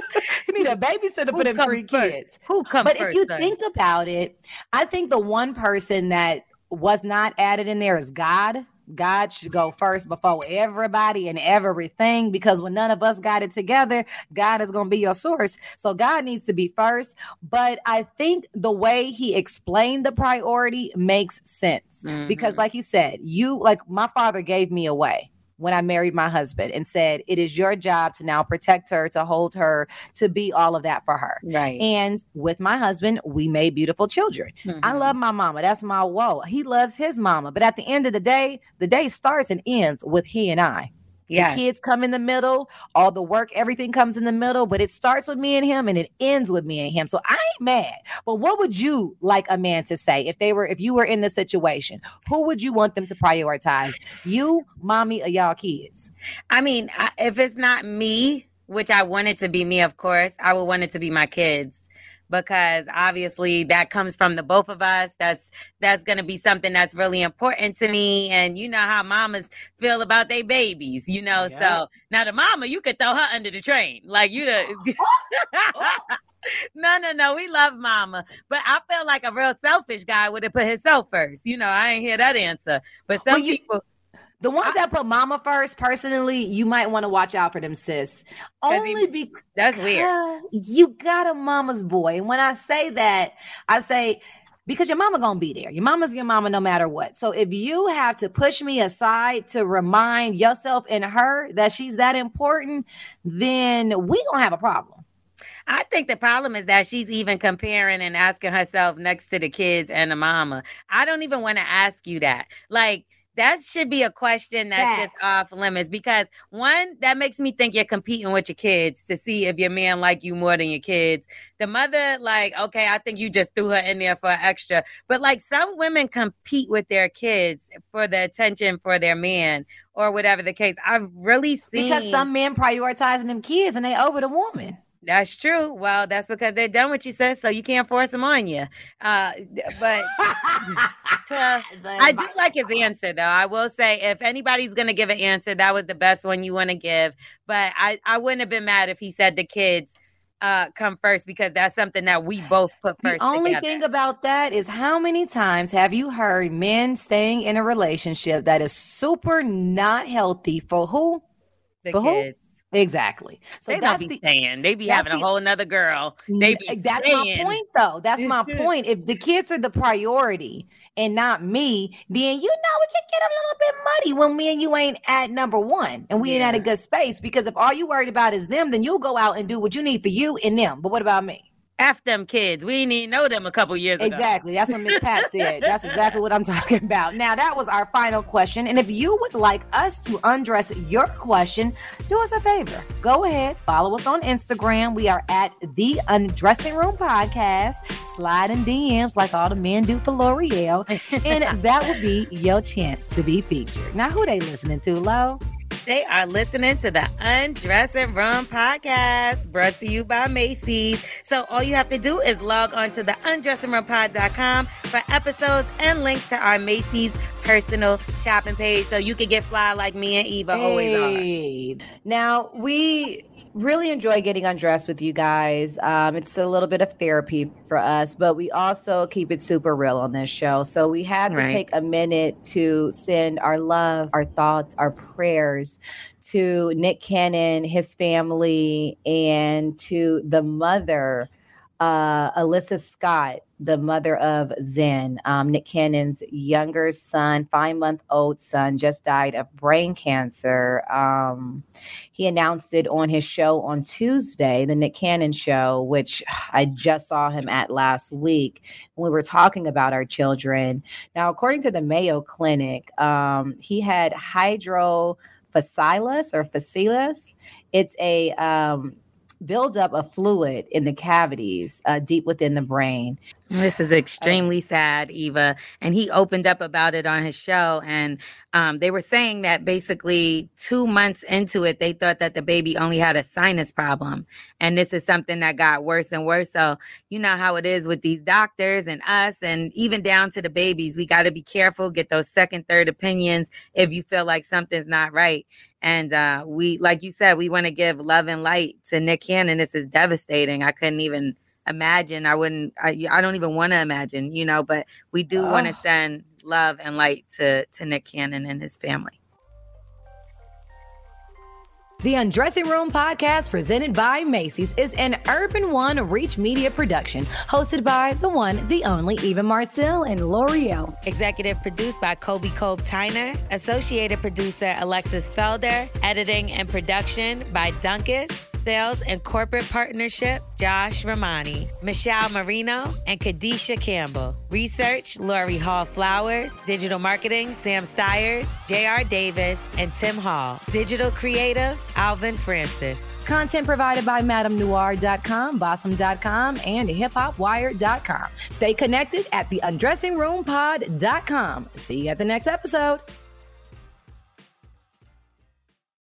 [LAUGHS] he need a babysitter for them three first? kids. Who come But first? if you son? think about it, I think the one person that was not added in there is God. God should go first before everybody and everything because when none of us got it together, God is going to be your source. So God needs to be first. But I think the way he explained the priority makes sense because, Mhm. like he said, you like my father gave me away when I married my husband and said, It is your job to now protect her, to hold her, to be all of that for her. right. And with my husband, we made beautiful children. I Mhm. love my mama. That's my woe. He loves his mama. But at the end of the day, the day starts and ends with he and I. yeah. The kids come in the middle, all the work, everything comes in the middle, but it starts with me and him and it ends with me and him. So I ain't mad. But what would you like a man to say if they were if you were in this situation? Who would you want them to prioritize? You, mommy, or y'all kids? I mean, if it's not me, which I want it to be me, of course, I would want it to be my kids because obviously that comes from the both of us. That's that's going to be something that's really important to me, and you know how mamas feel about their babies, you know. Yeah. So now the mama, you could throw her under the train, like you the. [LAUGHS] No, no, no. We love mama. But I feel like a real selfish guy would have put himself first. You know, I ain't hear that answer. But some Well, you- people The ones that put mama first, personally, you might want to watch out for them, sis. Only because that's weird. you got a mama's boy. And when I say that, I say because your mama gonna be there. Your mama's your mama no matter what. So if you have to push me aside to remind yourself and her that she's that important, then we gonna have a problem. I think the problem is that she's even comparing and asking herself next to the kids and the mama. I don't even want to ask you that. Like, that should be a question that's just off limits because one, that makes me think you're competing with your kids to see if your man like you more than your kids. The mother, like, okay, I think you just threw her in there for extra. But like some women compete with their kids for the attention for their man or whatever the case. I've really seen Because some men prioritizing them kids and they over the woman. That's true. Well, that's because they're done what you said, so you can't force them on you. Uh, but to, [LAUGHS] I do like his answer, though. I will say, if anybody's gonna give an answer, that was the best one you want to give. But I, I wouldn't have been mad if he said the kids uh come first because that's something that we both put first. The only together. thing about that is how many times have you heard men staying in a relationship that is super not healthy for who? the for who? Exactly. So they don't be the saying. They be having a whole another girl. They be that's saying. my point though. That's my [LAUGHS] point. If the kids are the priority and not me, then you know it can get a little bit muddy when me and you ain't at number one and we ain't at a good space. Because if all you worried about is them, then you'll go out and do what you need for you and them. But what about me? F them kids. We didn't even know them a couple years ago. Exactly. That's what Miss Pat said. That's exactly what I'm [LAUGHS] talking about. Now, that was our final question. And if you would like us to undress your question, do us a favor. Go ahead, follow us on Instagram. We are at the Undressing Room Podcast. Slide in DMs like all the men do for Lore'l. [LAUGHS] and that would be your chance to be featured. Now, who they listening to, Lo? They are listening to the Undressing Room podcast brought to you by Macy's. So all you have to do is log on to the undressingroompod.com for episodes and links to our Macy's personal shopping page so you can get fly like me and Eva hey. always are. Now, we really enjoy getting undressed with you guys. Um, it's a little bit of therapy for us, but we also keep it super real on this show. So we had to right. take a minute to send our love, our thoughts, our prayers to Nick Cannon, his family, and to the mother uh, Alyssa Scott, the mother of Zen, um, Nick Cannon's younger son, five month old son, just died of brain cancer. Um, he announced it on his show on Tuesday, the Nick Cannon show, which [SIGHS] I just saw him at last week. We were talking about our children. Now, according to the Mayo Clinic, um, he had hydrophilus or facilis. It's a um, buildup of fluid in the cavities uh, deep within the brain. This is extremely sad, Eva. And he opened up about it on his show. And um, they were saying that basically two months into it, they thought that the baby only had a sinus problem. And this is something that got worse and worse. So, you know how it is with these doctors and us, and even down to the babies. We got to be careful, get those second, third opinions if you feel like something's not right. And uh, we, like you said, we want to give love and light to Nick Cannon. This is devastating. I couldn't even imagine. I wouldn't. I, I don't even want to imagine. You know, but we do oh. want to send love and light to to Nick Cannon and his family. The Undressing Room podcast, presented by Macy's, is an Urban One Reach Media production, hosted by the one, the only Eva Marcille and Lore'l. Executive produced by Kobe Kobe Tyner. Associated producer Alexis Felder. Editing and production by Dunkus. Sales and Corporate Partnership, Josh Romani. Michelle Marino, and Kadisha Campbell. Research, Lori Hall Flowers. Digital Marketing, Sam Stiers, J.R. Davis, and Tim Hall. Digital Creative, Alvin Francis. Content provided by MadameNoire.com, Bossip.com, and HipHopWire.com. Stay connected at the UndressingRoomPod.com. See you at the next episode.